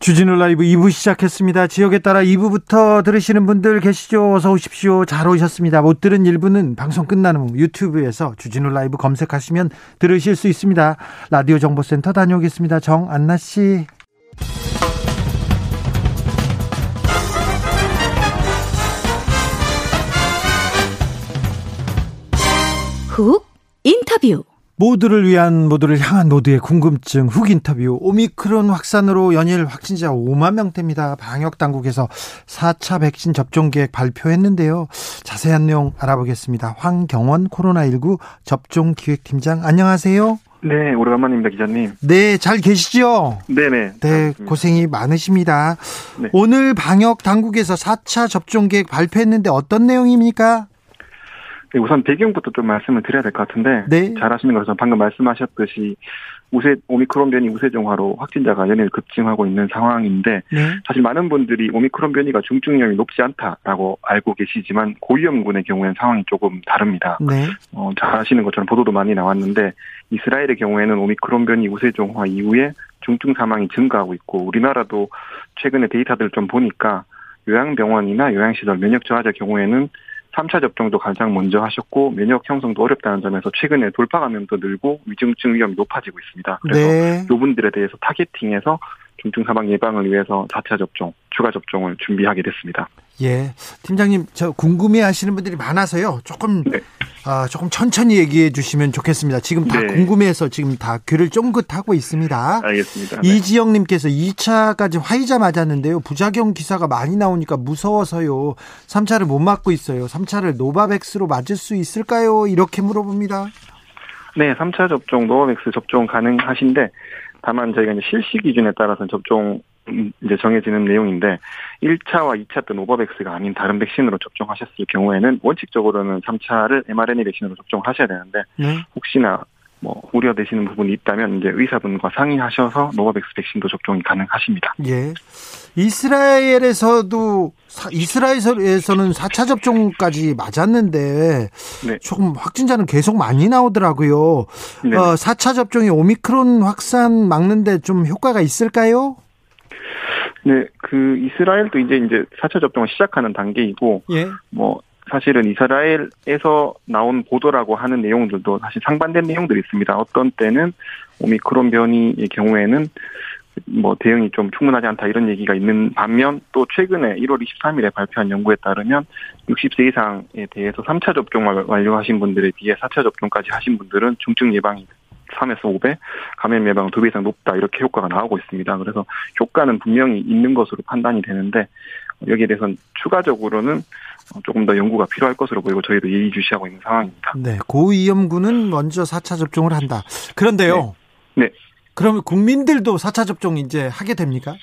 주진우 라이브 2부 시작했습니다. 지역에 따라 2부부터 들으시는 분들 계시죠? 어서 오십시오. 잘 오셨습니다. 못 들은 1부는 방송 끝난 후 유튜브에서 주진우 라이브 검색하시면 들으실 수 있습니다. 라디오 정보센터 다녀오겠습니다. 정안나 씨. 훅 인터뷰 모두를 위한 모두를 향한 모두의 궁금증 훅 인터뷰 오미크론 확산으로 연일 확진자 5만 명대입니다. 방역 당국에서 4차 백신 접종 계획 발표했는데요. 자세한 내용 알아보겠습니다. 황경원 코로나19 접종 기획팀장 안녕하세요. 네, 오래간만입니다, 기자님. 네, 잘 계시죠? 네네. 네, 고생이 많으십니다. 네. 오늘 방역 당국에서 4차 접종 계획 발표했는데 어떤 내용입니까? 네, 우선 배경부터 좀 말씀을 드려야 될 것 같은데 네. 잘 아시는 것처럼 방금 말씀하셨듯이 우세 오미크론 변이 우세 종화로 확진자가 연일 급증하고 있는 상황인데 네. 사실 많은 분들이 오미크론 변이가 중증 위험이 높지 않다라고 알고 계시지만 고위험군의 경우에는 상황이 조금 다릅니다. 네. 어, 잘 아시는 것처럼 보도도 많이 나왔는데 이스라엘의 경우에는 오미크론 변이 우세 종화 이후에 중증 사망이 증가하고 있고 우리나라도 최근에 데이터들을 좀 보니까 요양병원이나 요양시설 면역 저하자 경우에는 3차 접종도 가장 먼저 하셨고 면역 형성도 어렵다는 점에서 최근에 돌파 감염도 늘고 위중증 위험이 높아지고 있습니다. 그래서 네. 이분들에 대해서 타겟팅해서 중증 사망 예방을 위해서 4차 접종, 추가 접종을 준비하게 됐습니다. 예. 팀장님, 저 궁금해 하시는 분들이 많아서요. 조금, 네. 아, 조금 천천히 얘기해 주시면 좋겠습니다. 지금 다 네. 궁금해서 지금 다 귀를 쫑긋하고 있습니다. 알겠습니다. 네. 이지영 님께서 2차까지 화이자 맞았는데요. 부작용 기사가 많이 나오니까 무서워서요. 3차를 못 맞고 있어요. 3차를 노바백스로 맞을 수 있을까요? 이렇게 물어봅니다. 네, 3차 접종 노바백스 접종 가능하신데 다만 저희가 이제 실시 기준에 따라서 접종 음, 이제 정해지는 내용인데 1차와 2차 때 노바백스가 아닌 다른 백신으로 접종하셨을 경우에는 원칙적으로는 3차를 mRNA 백신으로 접종하셔야 되는데 네. 혹시나 뭐 우려되시는 부분이 있다면 이제 의사분과 상의하셔서 노바백스 백신도 접종이 가능하십니다. 예. 이스라엘에서도 사- 이스라엘에서는 4차 접종까지 맞았는데 네. 조금 확진자는 계속 많이 나오더라고요. 네. 어, 4차 접종이 오미크론 확산 막는데 좀 효과가 있을까요? 네, 그 이스라엘도 이제 이제 4차 접종을 시작하는 단계이고 예. 뭐 사실은 이스라엘에서 나온 보도라고 하는 내용들도 사실 상반된 내용들이 있습니다. 어떤 때는 오미크론 변이의 경우에는 뭐 대응이 좀 충분하지 않다 이런 얘기가 있는 반면 또 최근에 1월 23일에 발표한 연구에 따르면 60세 이상에 대해서 3차 접종을 완료하신 분들에 비해 4차 접종까지 하신 분들은 중증 예방이 3에서 5배, 감염 예방 2배 이상 높다 이렇게 효과가 나오고 있습니다. 그래서 효과는 분명히 있는 것으로 판단이 되는데 여기에 대해서는 추가적으로는 조금 더 연구가 필요할 것으로 보이고 저희도 예의주시하고 있는 상황입니다. 네. 고위험군은 먼저 4차 접종을 한다. 그런데요. 네. 네. 그러면 국민들도 4차 접종 이제 하게 됩니까?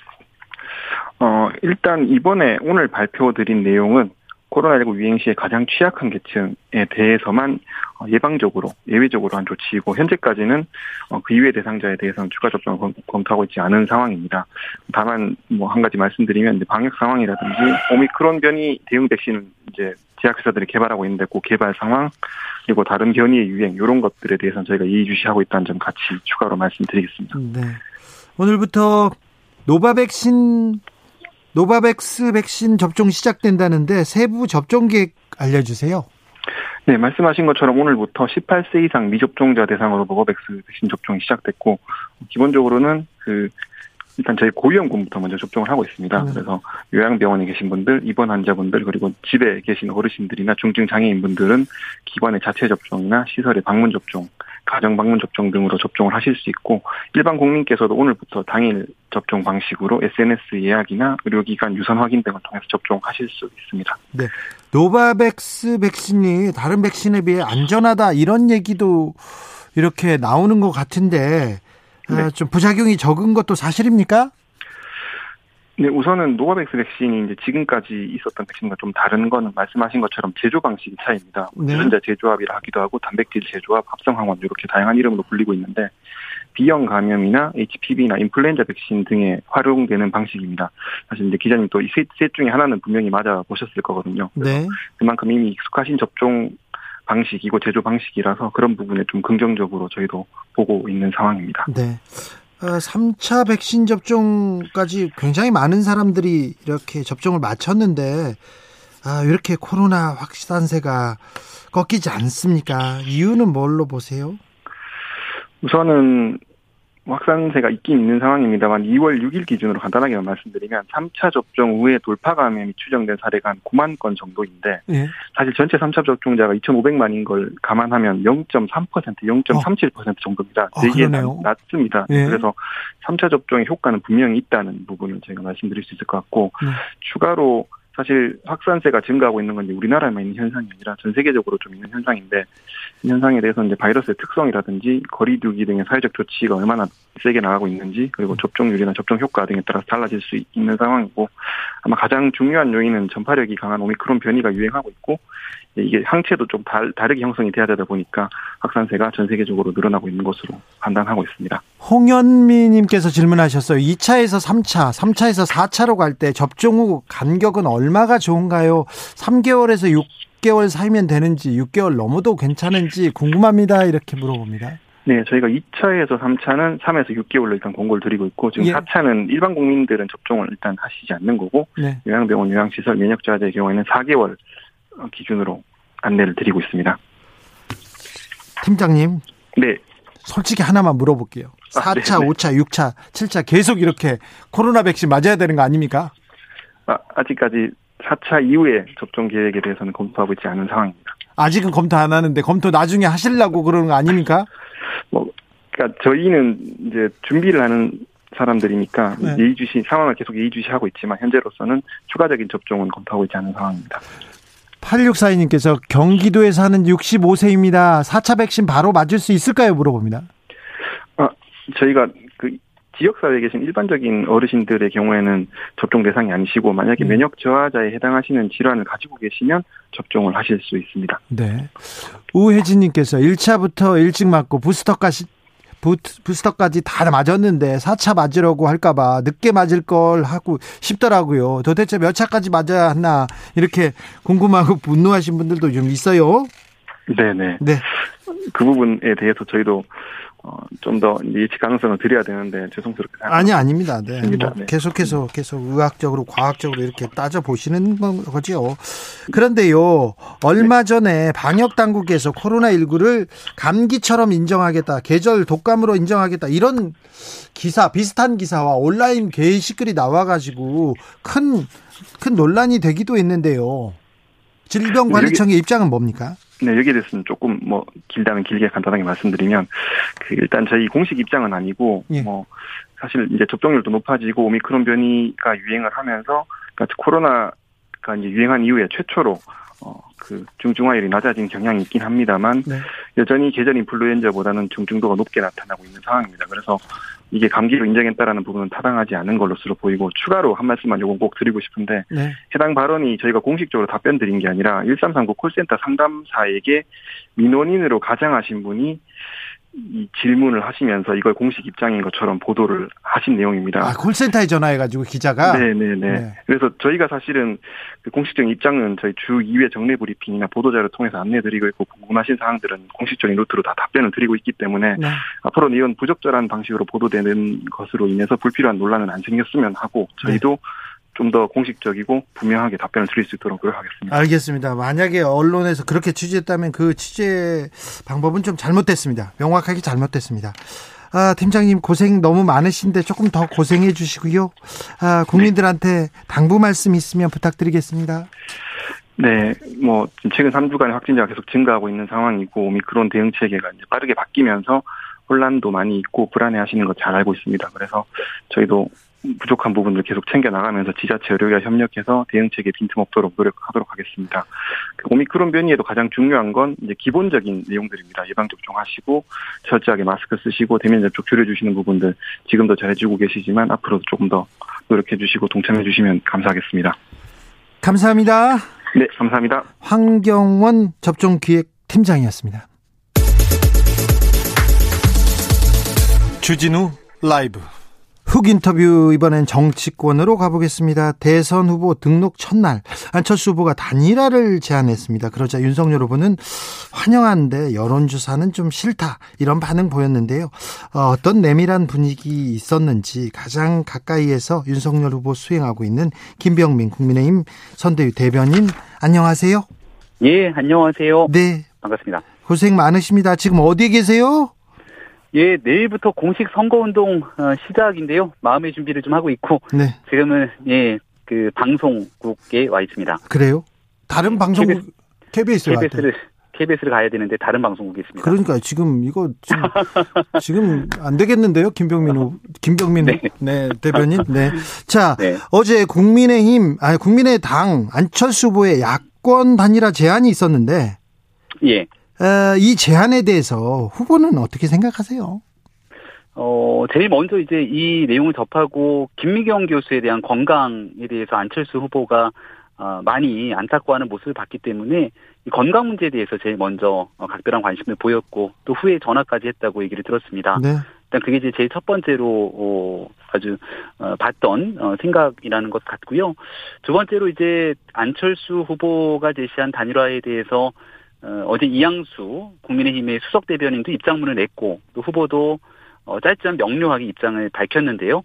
어, 일단 이번에 오늘 발표드린 내용은 코로나19 유행 시에 가장 취약한 계층에 대해서만 어, 예방적으로 예외적으로 한 조치이고 현재까지는 어, 그 이외 대상자에 대해서는 추가 접종을 검- 검토하고 있지 않은 상황입니다. 다만 뭐 한 가지 말씀드리면 방역 상황이라든지 오미크론 변이 대응 백신은 이제 제약회사들이 개발하고 있는데 그 개발 상황 그리고 다른 변이의 유행 이런 것들에 대해서는 저희가 예의주시하고 있다는 점 같이 추가로 말씀드리겠습니다. 네. 오늘부터 노바백신 노바백스 백신 접종 시작된다는데 세부 접종 계획 알려주세요. 네, 말씀하신 것처럼 오늘부터 18세 이상 미접종자 대상으로 노바백스 백신 접종이 시작됐고 기본적으로는 그 일단 저희 고위험군부터 먼저 접종을 하고 있습니다. 네. 그래서 요양병원에 계신 분들, 입원 환자분들 그리고 집에 계신 어르신들이나 중증 장애인분들은 기관의 자체 접종이나 시설의 방문 접종, 가정 방문 접종 등으로 접종을 하실 수 있고 일반 국민께서도 오늘부터 당일 접종 방식으로 SNS 예약이나 의료기관 유선 확인 등을 통해서 접종하실 수 있습니다. 노바백스 백신이 다른 백신에 비해 안전하다 이런 얘기도 이렇게 나오는 것 같은데 어, 네. 좀 부작용이 적은 것도 사실입니까? 네, 우선은 노바백스 백신이 이제 지금까지 있었던 백신과 좀 다른 거는 말씀하신 것처럼 제조 방식이 차이입니다. 네. 유전자 재조합이라 하기도 하고 단백질 재조합, 합성 항원 이렇게 다양한 이름으로 불리고 있는데 B형 감염이나 HPV나 인플루엔자 백신 등에 활용되는 방식입니다. 사실 이제 기자님 또 이셋 셋 중에 하나는 분명히 맞아 보셨을 거거든요. 네. 그만큼 이미 익숙하신 접종 방식이고 제조 방식이라서 그런 부분에 좀 긍정적으로 저희도 보고 있는 상황입니다. 네. 3차 어, 백신 접종까지 굉장히 많은 사람들이 이렇게 접종을 마쳤는데 아, 이렇게 코로나 확산세가 꺾이지 않습니까? 이유는 뭘로 보세요? 우선은 확산세가 있긴 있는 상황입니다만 2월 6일 기준으로 간단하게 말씀드리면 3차 접종 후에 돌파 감염이 추정된 사례가 한 9만 건 정도인데 예. 사실 전체 3차 접종자가 2,500만인 걸 감안하면 0.3% 0.37% 어. 정도입니다. 되게 어, 낮습니다. 예. 그래서 3차 접종의 효과는 분명히 있다는 부분을 제가 말씀드릴 수 있을 것 같고 네. 추가로 사실 확산세가 증가하고 있는 건 우리나라에만 있는 현상이 아니라 전 세계적으로 좀 있는 현상인데 이 현상에 대해서 이제 바이러스의 특성이라든지 거리두기 등의 사회적 조치가 얼마나 세게 나가고 있는지 그리고 음. 접종률이나 접종 효과 등에 따라서 달라질 수 있는 상황이고 아마 가장 중요한 요인은 전파력이 강한 오미크론 변이가 유행하고 있고 이게 항체도 좀 달, 다르게 형성이 돼야 되다 보니까 확산세가 전 세계적으로 늘어나고 있는 것으로 판단하고 있습니다. 홍현미 님께서 질문하셨어요. 2차에서 3차, 3차에서 4차로 갈 때 접종 후 간격은 얼마가 좋은가요? 3개월에서 6개월 사이면 되는지 6개월 넘어도 괜찮은지 궁금합니다. 이렇게 물어봅니다. 네, 저희가 2차에서 3차는 3에서 6개월로 일단 공고를 드리고 있고 지금 예. 4차는 일반 국민들은 접종을 일단 하시지 않는 거고 네. 요양병원, 요양시설, 면역자재의 경우에는 4개월 기준으로 안내를 드리고 있습니다. 팀장님. 네. 솔직히 하나만 물어볼게요. 4차, 아, 5차, 6차, 7차 계속 이렇게 코로나 백신 맞아야 되는 거 아닙니까? 아, 아직까지 4차 이후에 접종 계획에 대해서는 검토하고 있지 않은 상황입니다. 아직은 검토 안 하는데 검토 나중에 하시려고 그러는 거 아닙니까? 뭐, 그러니까 저희는 이제 준비를 하는 사람들이니까 네. 예의주시 상황을 계속 예의주시하고 있지만 현재로서는 추가적인 접종은 검토하고 있지 않은 상황입니다. 8642님께서 경기도에 사는 65세입니다. 4차 백신 바로 맞을 수 있을까요? 물어봅니다. 아, 저희가 그 지역사회에 계신 일반적인 어르신들의 경우에는 접종 대상이 아니시고 만약에 네. 면역 저하자에 해당하시는 질환을 가지고 계시면 접종을 하실 수 있습니다. 네. 우혜진님께서 1차부터 일찍 맞고 부스터까지 부스터까지 다 맞았는데 4차 맞으려고 할까봐 늦게 맞을 걸 하고 싶더라고요. 도대체 몇 차까지 맞아야 하나 이렇게 궁금하고 분노하신 분들도 좀 있어요. 네네. 네. 그 부분에 대해서 저희도 어, 좀 더 예측 가능성을 드려야 되는데 죄송스럽게 아니 아닙니다. 네. 뭐 네. 계속해서 계속 의학적으로 과학적으로 이렇게 따져 보시는 거죠. 그런데요. 얼마 전에 방역 당국에서 코로나 19를 감기처럼 인정하겠다. 계절 독감으로 인정하겠다. 이런 기사 비슷한 기사와 온라인 게시글이 나와 가지고 큰 큰 논란이 되기도 했는데요. 질병관리청의 입장은 뭡니까? 네, 여기에 대해서는 조금 뭐 길다면 길게 간단하게 말씀드리면 그 일단 저희 공식 입장은 아니고 예. 뭐 사실 이제 접종률도 높아지고 오미크론 변이가 유행을 하면서 그러니까 코로나가 이제 유행한 이후에 최초로 어그 중증화율이 낮아진 경향이 있긴 합니다만 네. 여전히 계절 인플루엔자보다는 중증도가 높게 나타나고 있는 상황입니다. 그래서 이게 감기로 인정했다라는 부분은 타당하지 않은 걸로스로 보이고 추가로 한 말씀만 요건 꼭 드리고 싶은데 네. 해당 발언이 저희가 공식적으로 답변 드린 게 아니라 1339 콜센터 상담사에게 민원인으로 가장하신 분이 이 질문을 하시면서 이걸 공식 입장인 것처럼 보도를 하신 내용입니다. 아, 콜센터에 전화해가지고 기자가? 네네네. 네. 그래서 저희가 사실은 그 공식적인 입장은 저희 주 2회 정례 브리핑이나 보도자를 통해서 안내드리고 있고 궁금하신 사항들은 공식적인 루트로 다 답변을 드리고 있기 때문에 네. 앞으로는 이런 부적절한 방식으로 보도되는 것으로 인해서 불필요한 논란은 안 생겼으면 하고 저희도 네. 좀 더 공식적이고 분명하게 답변을 드릴 수 있도록 노력하겠습니다. 알겠습니다. 만약에 언론에서 그렇게 취재했다면 그 취재 방법은 좀 잘못됐습니다. 명확하게 잘못됐습니다. 아, 팀장님 고생 너무 많으신데 조금 더 고생해 주시고요. 아, 국민들한테 당부 말씀 있으면 부탁드리겠습니다. 네, 뭐 최근 3주간의 확진자가 계속 증가하고 있는 상황이고 오미크론 대응 체계가 이제 빠르게 바뀌면서 혼란도 많이 있고 불안해하시는 거잘 알고 있습니다. 그래서 저희도 부족한 부분을 계속 챙겨 나가면서 지자체 의료계와 협력해서 대응책에 빈틈없도록 노력하도록 하겠습니다. 그 오미크론 변이에도 가장 중요한 건 이제 기본적인 내용들입니다. 예방 접종하시고 철저하게 마스크 쓰시고 대면 접촉 줄여주시는 부분들 지금도 잘해주고 계시지만 앞으로도 조금 더 노력해주시고 동참해주시면 감사하겠습니다. 감사합니다. 네, 감사합니다. 황경원 접종기획 팀장이었습니다. 주진우 라이브 흑 인터뷰 이번엔 정치권으로 가보겠습니다. 대선 후보 등록 첫날 안철수 후보가 단일화를 제안했습니다. 그러자 윤석열 후보는 환영한데 여론조사는 좀 싫다 이런 반응 보였는데요. 어, 떤 내밀한 분위기 있었는지 가장 가까이에서 윤석열 후보 수행하고 있는 김병민 국민의힘 선대위 대변인 안녕하세요. 예, 안녕하세요. 네. 반갑습니다. 고생 많으십니다. 지금 어디에 계세요? 예, 내일부터 공식 선거운동 어, 시작인데요. 마음의 준비를 좀 하고 있고 네. 지금은 예, 그 방송국에 와 있습니다. 그래요? 다른 방송 KBS, KBS를 KBS를 KBS를 가야 되는데 다른 방송국에 있습니다. 그러니까 지금 이거 지금, 지금 안 되겠는데요, 김병민 후, 김병민 네. 네, 대변인. 네. 자, 네. 어제 국민의힘 아니 국민의당 안철수 후보의 야권 단일화 제안이 있었는데 예. 에, 이 제안에 대해서 후보는 어떻게 생각하세요? 어, 제일 먼저 이제 이 내용을 접하고 김미경 교수에 대한 건강에 대해서 안철수 후보가 어, 많이 안타까워하는 모습을 봤기 때문에 이 건강 문제에 대해서 제일 먼저 어, 각별한 관심을 보였고 또 후에 전화까지 했다고 얘기를 들었습니다. 네. 일단 그게 이제 제일 첫 번째로 어, 아주 어, 봤던 어, 생각이라는 것 같고요. 두 번째로 이제 안철수 후보가 제시한 단일화에 대해서 어, 어제 이양수 국민의힘의 수석 대변인도 입장문을 냈고 또 후보도 어, 짧지만 명료하게 입장을 밝혔는데요.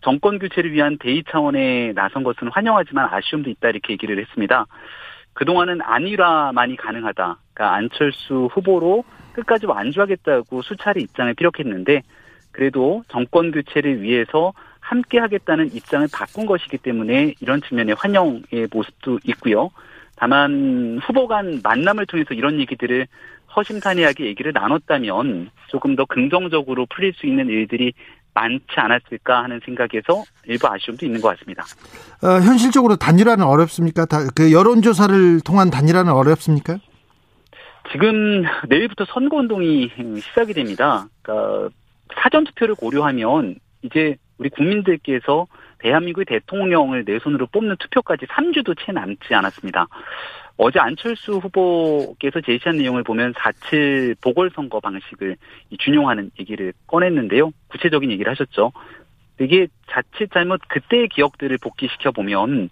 정권 교체를 위한 대의 차원에 나선 것은 환영하지만 아쉬움도 있다 이렇게 얘기를 했습니다. 그동안은 안일화만이 가능하다. 그러니까 안철수 후보로 끝까지 완주하겠다고 수차례 입장을 피력했는데 그래도 정권 교체를 위해서 함께 하겠다는 입장을 바꾼 것이기 때문에 이런 측면의 환영의 모습도 있고요. 다만 후보 간 만남을 통해서 이런 얘기들을 허심탄회하게 얘기를 나눴다면 조금 더 긍정적으로 풀릴 수 있는 일들이 많지 않았을까 하는 생각에서 일부 아쉬움도 있는 것 같습니다. 어, 현실적으로 단일화는 어렵습니까? 다, 그 여론조사를 통한 단일화는 어렵습니까? 지금 내일부터 선거운동이 시작이 됩니다. 그러니까 사전투표를 고려하면 이제 우리 국민들께서 대한민국의 대통령을 내 손으로 뽑는 투표까지 3주도 채 남지 않았습니다. 어제 안철수 후보께서 제시한 내용을 보면 4.7 보궐선거 방식을 준용하는 얘기를 꺼냈는데요. 구체적인 얘기를 하셨죠. 이게 자칫 잘못 그때의 기억들을 복귀시켜 보면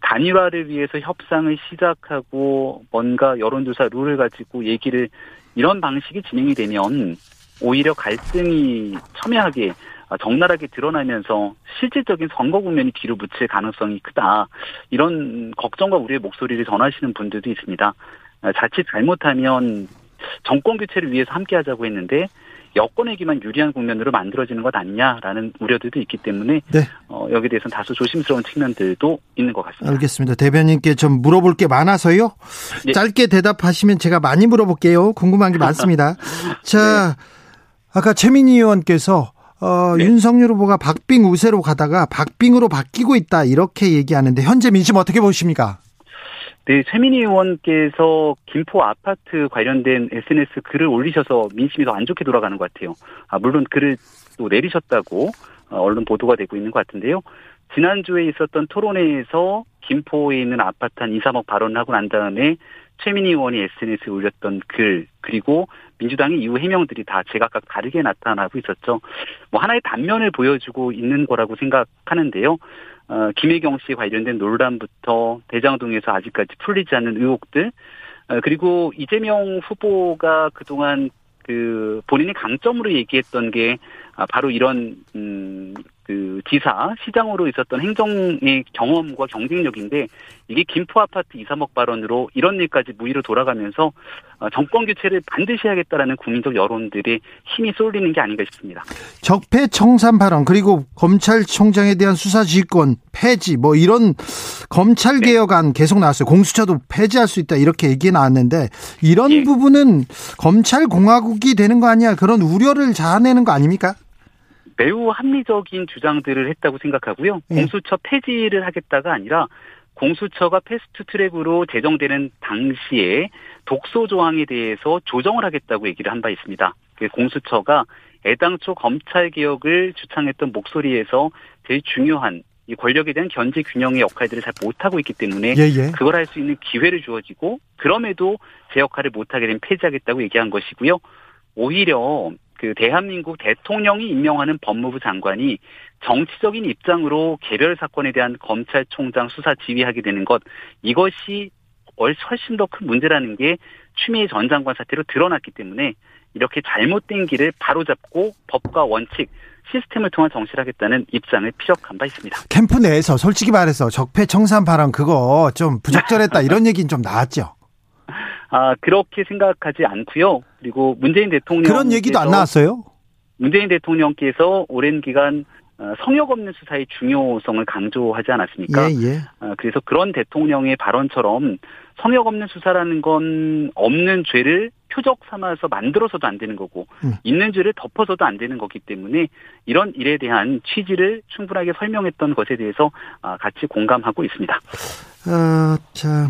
단일화를 위해서 협상을 시작하고 뭔가 여론조사 룰을 가지고 얘기를 이런 방식이 진행이 되면 오히려 갈등이 첨예하게 적나라하게 드러나면서 실질적인 선거 국면이 뒤로 붙일 가능성이 크다. 이런 걱정과 우리의 목소리를 전하시는 분들도 있습니다. 자칫 잘못하면 정권 교체를 위해서 함께 하자고 했는데 여권에게만 유리한 국면으로 만들어지는 것 아니냐라는 우려들도 있기 때문에 네. 어, 여기에 대해서는 다소 조심스러운 측면들도 있는 것 같습니다. 알겠습니다. 대변인께 좀 물어볼 게 많아서요. 네. 짧게 대답하시면 제가 많이 물어볼게요. 궁금한 게 많습니다. 자, 아까 최민희 의원께서 어, 네. 윤석열 후보가 박빙 우세로 가다가 박빙으로 바뀌고 있다 이렇게 얘기하는데 현재 민심 어떻게 보십니까? 네, 최민희 의원께서 김포 아파트 관련된 SNS 글을 올리셔서 민심이 더 안 좋게 돌아가는 것 같아요. 아, 물론 글을 또 내리셨다고 어, 언론 보도가 되고 있는 것 같은데요. 지난주에 있었던 토론회에서 김포에 있는 아파트 한 2, 3억 발언을 하고 난 다음에 최민희 의원이 SNS에 올렸던 글 그리고 민주당의 이후 해명들이 다 제각각 다르게 나타나고 있었죠. 뭐 하나의 단면을 보여주고 있는 거라고 생각하는데요. 어, 김혜경 씨 관련된 논란부터 대장동에서 아직까지 풀리지 않는 의혹들 어, 그리고 이재명 후보가 그동안 그 본인의 강점으로 얘기했던 게 아, 바로 이런 음, 그 지사 시장으로 있었던 행정의 경험과 경쟁력인데 이게 김포 아파트 2, 3억 발언으로 이런 일까지 무위로 돌아가면서 어, 정권 교체를 반드시 해야겠다라는 국민적 여론들의 힘이 쏠리는 게 아닌가 싶습니다. 적폐 청산 발언 그리고 검찰총장에 대한 수사 지휘권 폐지 뭐 이런 검찰 개혁안 계속 나왔어요. 공수처도 폐지할 수 있다 이렇게 얘기 나왔는데 이런 예. 부분은 검찰 공화국이 되는 거 아니야? 그런 우려를 자아내는 거 아닙니까? 매우 합리적인 주장들을 했다고 생각하고요. 예. 공수처 폐지를 하겠다가 아니라 공수처가 패스트 트랙으로 제정되는 당시에 독소 조항에 대해서 조정을 하겠다고 얘기를 한 바 있습니다. 그 공수처가 애당초 검찰 개혁을 주창했던 목소리에서 제일 중요한 이 권력에 대한 견제 균형의 역할들을 잘 못하고 있기 때문에 예, 예. 그걸 할 수 있는 기회를 주어지고 그럼에도 제 역할을 못하게 되면 폐지하겠다고 얘기한 것이고요. 오히려 그 대한민국 대통령이 임명하는 법무부 장관이 정치적인 입장으로 개별 사건에 대한 검찰총장 수사 지휘하게 되는 것 이것이 훨씬 더 큰 문제라는 게 추미애 전 장관 사태로 드러났기 때문에 이렇게 잘못된 길을 바로잡고 법과 원칙 시스템을 통한 정치를 하겠다는 입장을 피력한 바 있습니다. 캠프 내에서 솔직히 말해서 적폐 청산 발언 그거 좀 부적절했다 이런 얘기는 좀 나왔죠. 아 그렇게 생각하지 않고요. 그리고 문재인 대통령 그런 얘기도 안 나왔어요. 문재인 대통령께서 오랜 기간 어, 성역 없는 수사의 중요성을 강조하지 않았습니까? 예, 예. 어, 그래서 그런 대통령의 발언처럼 성역 없는 수사라는 건 없는 죄를 표적 삼아서 만들어서도 안 되는 거고 음. 있는 죄를 덮어서도 안 되는 거기 때문에 이런 일에 대한 취지를 충분하게 설명했던 것에 대해서 아, 같이 공감하고 있습니다. 어, 자.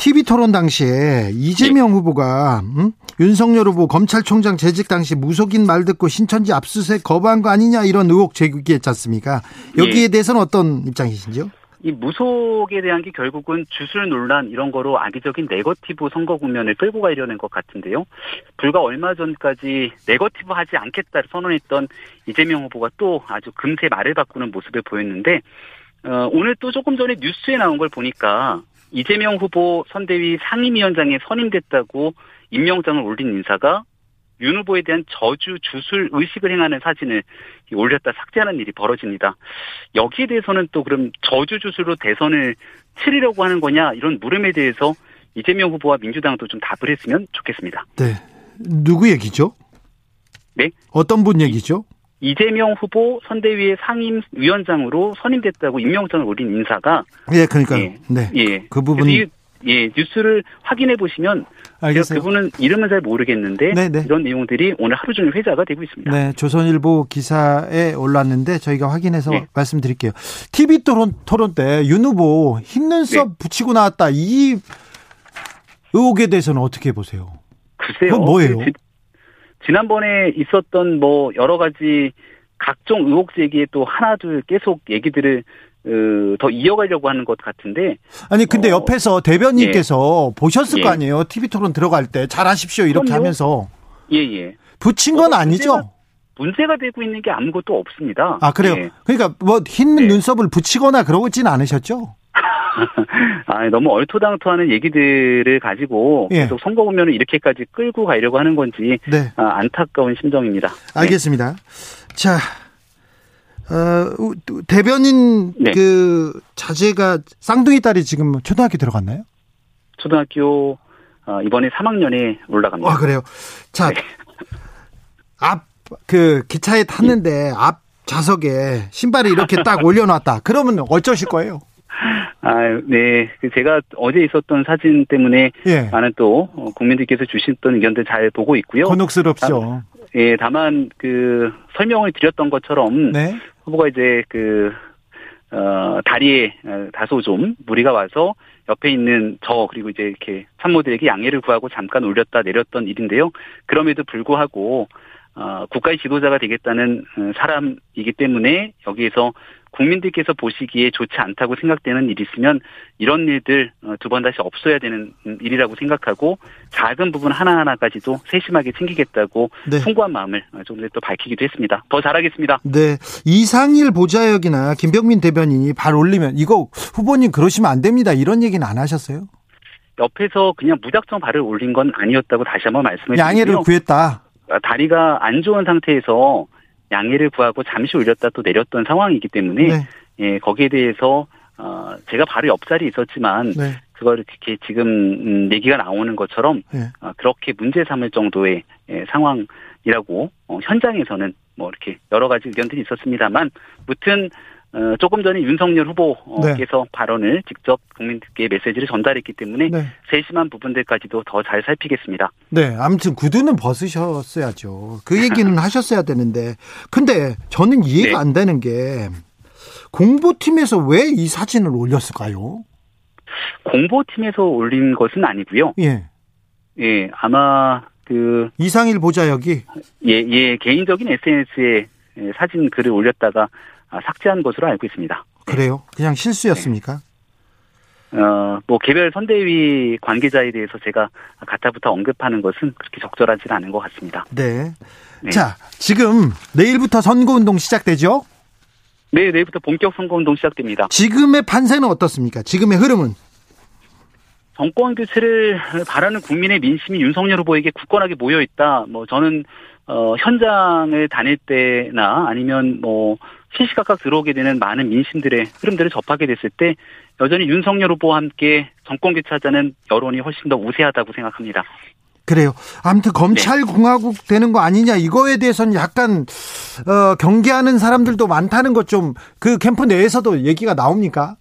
TV 토론 당시에 이재명 네. 후보가 음? 윤석열 후보 검찰총장 재직 당시 무속인 말 듣고 신천지 압수수색 거부한 거 아니냐 이런 의혹 제기했지 않습니까? 여기에 예. 대해서는 어떤 입장이신지요? 이 무속에 대한 게 결국은 주술 논란 이런 거로 악의적인 네거티브 선거 국면을 끌고 가려는 것 같은데요. 불과 얼마 전까지 네거티브 하지 않겠다 선언했던 이재명 후보가 또 아주 금세 말을 바꾸는 모습을 보였는데 어, 오늘 또 조금 전에 뉴스에 나온 걸 보니까 이재명 후보 선대위 상임위원장에 선임됐다고 임명장을 올린 인사가 윤 후보에 대한 저주 주술 의식을 행하는 사진을 올렸다 삭제하는 일이 벌어집니다. 여기에 대해서는 또 그럼 저주 주술로 대선을 치르려고 하는 거냐 이런 물음에 대해서 이재명 후보와 민주당도 좀 답을 했으면 좋겠습니다. 네. 누구 얘기죠? 네? 어떤 분 얘기죠? 이재명 후보 선대위의 상임위원장으로 선임됐다고 임명장을 올린 인사가 예, 그러니까 예. 네. 예, 그 부분 이- 예 뉴스를 확인해 보시면 알겠어요. 그분은 이름은 잘 모르겠는데 네, 네. 이런 내용들이 오늘 하루 종일 회자가 되고 있습니다. 네, 조선일보 기사에 올랐는데 저희가 확인해서 네. 말씀드릴게요. TV 토론 토론 때 윤 후보 흰 눈썹 네. 붙이고 나왔다. 이 의혹에 대해서는 어떻게 보세요? 글쎄요. 그건 뭐예요? 그 지, 지난번에 있었던 뭐 여러 가지 각종 의혹 제기에 또 하나 둘 계속 얘기들을 어, 더 이어가려고 하는 것 같은데 아니 근데 어, 옆에서 대변인께서 보셨을 예. 거 아니에요. TV 토론 들어갈 때 잘하십시오 이렇게 그럼요. 하면서 예예 붙인 건 어, 아니죠. 문제가- 문제가 되고 있는 게 아무것도 없습니다. 아 그래요. 예. 그러니까 뭐흰 네. 눈썹을 붙이거나 그러진 않으셨죠? 아, 너무 얼토당토하는 얘기들을 가지고 예. 계속 선거 국면을 이렇게까지 끌고 가려고 하는 건지 네. 아, 안타까운 심정입니다. 알겠습니다. 자, 어, 우- 대변인 네. 그 자제가 쌍둥이 딸이 지금 초등학교 들어갔나요? 초등학교 어, 이번에 3학년에 올라갑니다. 아 그래요. 자, 네. 앞그 기차에 탔는데 앞 좌석에 신발을 이렇게 딱 올려놨다. 그러면 어쩌실 거예요? 아, 네. 그 제가 어제 있었던 사진 때문에 예, 많은 또 어, 국민들께서 주셨던 의견들 잘 보고 있고요. 곤혹스럽죠. 예, 다만 그 설명을 드렸던 것처럼 네, 후보가 이제 그 어, 다리에 어, 다소 좀 무리가 와서 옆에 있는 저 그리고 이제 이렇게 참모들에게 양해를 구하고 잠깐 올렸다 내렸던 일인데요. 그럼에도 불구하고 어, 국가의 지도자가 되겠다는 어, 사람이기 때문에 여기에서 국민들께서 보시기에 좋지 않다고 생각되는 일이 있으면 이런 일들 어, 두번 다시 없어야 되는 음, 일이라고 생각하고 작은 부분 하나하나까지도 세심하게 챙기겠다고 네, 송구한 마음을 어, 조금 전에 또 밝히기도 했습니다. 더 잘하겠습니다. 네. 이상일 보좌역이나 김병민 대변인이 발 올리면 이거 후보님 그러시면 안 됩니다. 이런 얘기는 안 하셨어요? 옆에서 그냥 무작정 발을 올린 건 아니었다고 다시 한번 말씀을 양해를 드리고요. 구했다. 아, 다리가 안 좋은 상태에서 양해를 구하고 잠시 올렸다 또 내렸던 상황이기 때문에 네, 예, 거기에 대해서 어, 제가 바로 옆자리에 있었지만 네, 그걸 이렇게 지금 음, 얘기가 나오는 것처럼 네. 어, 그렇게 문제 삼을 정도의 예, 상황이라고 어, 현장에서는 뭐 이렇게 여러 가지 의견들이 있었습니다만 무튼 어, 조금 전에 윤석열 후보께서 발언을 직접 국민들께 메시지를 전달했기 때문에 네. 세심한 부분들까지도 더 잘 살피겠습니다. 네, 아무튼 구두는 벗으셨어야죠. 그 얘기는 하셨어야 되는데. 근데 저는 이해가 네. 안 되는 게 공보팀에서 왜 이 사진을 올렸을까요? 공보팀에서 올린 것은 아니고요. 예. 예, 아마 그 이상일 보좌역이 예, 예, 개인적인 SNS에 사진 글을 올렸다가 아, 삭제한 것으로 알고 있습니다. 그래요? 그냥 실수였습니까? 어, 뭐 개별 선대위 관계자에 대해서 제가 가타부터 언급하는 것은 그렇게 적절하지는 않은 것 같습니다. 네. 네. 자, 지금 내일부터 선거운동 시작되죠? 네, 내일부터 본격 선거운동 시작됩니다. 지금의 판세는 어떻습니까? 지금의 흐름은? 정권 교체를 바라는 국민의 민심이 윤석열 후보에게 굳건하게 모여 있다. 뭐 저는 어 현장을 다닐 때나 아니면 뭐 시시각각 들어오게 되는 많은 민심들의 흐름들을 접하게 됐을 때 여전히 윤석열 후보와 함께 정권 교체하자는 여론이 훨씬 더 우세하다고 생각합니다. 그래요. 아무튼 검찰 공화국 되는 거 아니냐 이거에 대해서는 약간 어, 경계하는 사람들도 많다는 것 좀 그 캠프 내에서도 얘기가 나옵니까?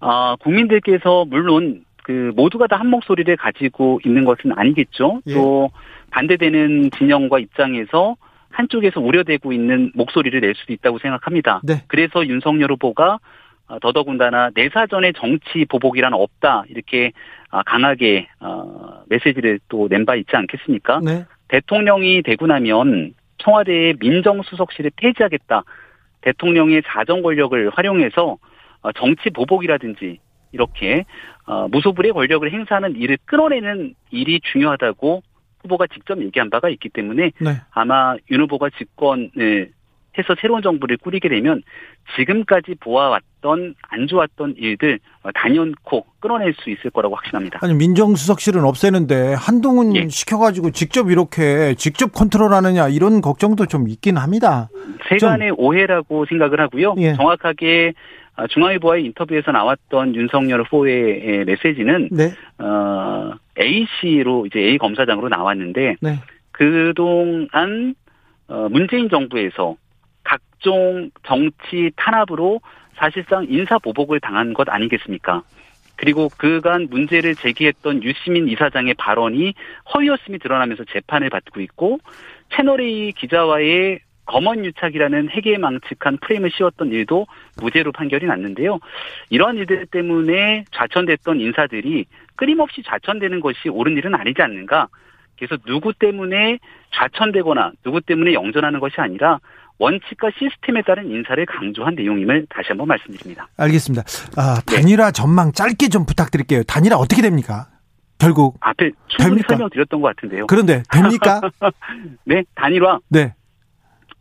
아 국민들께서 물론 그 모두가 다 한 목소리를 가지고 있는 것은 아니겠죠. 예. 또 반대되는 진영과 입장에서 한쪽에서 우려되고 있는 목소리를 낼 수도 있다고 생각합니다. 네. 그래서 윤석열 후보가 어, 더더군다나 내사전에 정치 보복이란 없다 이렇게 아, 강하게 어, 메시지를 또 낸 바 있지 않겠습니까? 네. 대통령이 되고 나면 청와대의 민정수석실을 폐지하겠다. 대통령의 자정 권력을 활용해서 어, 정치 보복이라든지 이렇게 어, 무소불의 권력을 행사하는 일을 끌어내는 일이 중요하다고 후보가 직접 얘기한 바가 있기 때문에 네. 아마 윤 후보가 집권을 해서 새로운 정부를 꾸리게 되면 지금까지 보아왔던 안 좋았던 일들 어, 단연코 끌어낼 수 있을 거라고 확신합니다. 아니 민정수석실은 없애는데 한동훈 예. 시켜가지고 직접 이렇게 직접 컨트롤하느냐 이런 걱정도 좀 있긴 합니다. 세간의 오해라고 생각을 하고요. 예. 정확하게 아, 중앙일보와의 인터뷰에서 나왔던 윤석열 후보의 메시지는 네. 어, A 씨로 이제 A 검사장으로 나왔는데 네. 그동안 어, 문재인 정부에서 각종 정치 탄압으로 사실상 인사 보복을 당한 것 아니겠습니까? 그리고 그간 문제를 제기했던 유시민 이사장의 발언이 허위였음이 드러나면서 재판을 받고 있고 채널A 기자와의 검언 유착이라는 해계망측한 프레임을 씌웠던 일도 무죄로 판결이 났는데요. 이러한 일들 때문에 좌천됐던 인사들이 끊임없이 좌천되는 것이 옳은 일은 아니지 않는가. 그래서 누구 때문에 좌천되거나 누구 때문에 영전하는 것이 아니라 원칙과 시스템에 따른 인사를 강조한 내용임을 다시 한번 말씀드립니다. 알겠습니다. 아, 네. 단일화 전망 짧게 좀 부탁드릴게요. 단일화 어떻게 됩니까? 결국 앞에 충분히 됩니까? 설명드렸던 것 같은데요. 그런데 됩니까? 네, 단일화 네.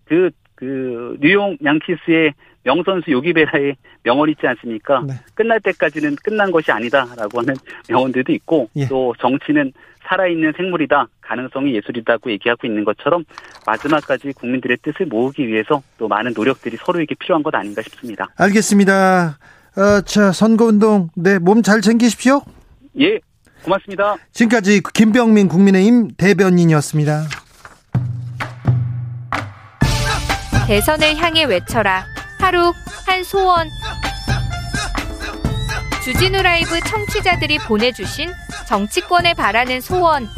그, 그, 뉴욕 양키스의 명선수 요기베라의 명언 있지 않습니까? 네. 끝날 때까지는 끝난 것이 아니다라고 하는 명언들도 있고, 예. 또 정치는 살아있는 생물이다, 가능성이 예술이다고 얘기하고 있는 것처럼 마지막까지 국민들의 뜻을 모으기 위해서 또 많은 노력들이 서로에게 필요한 것 아닌가 싶습니다. 알겠습니다. 어, 자, 선거운동, 네, 몸 잘 챙기십시오. 예, 고맙습니다. 지금까지 김병민 국민의힘 대변인이었습니다. 대선을 향해 외쳐라. 하루 한 소원. 주진우 라이브 청취자들이 보내주신 정치권에 바라는 소원.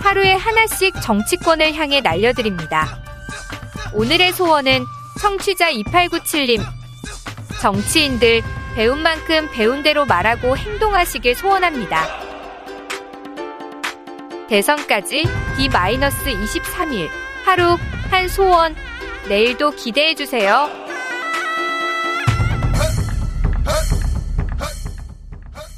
하루에 하나씩 정치권을 향해 날려드립니다. 오늘의 소원은 청취자 2897님. 정치인들 배운 만큼 배운 대로 말하고 행동하시길 소원합니다. 대선까지 D-23일. 하루 한 소원. 내일도 기대해 주세요.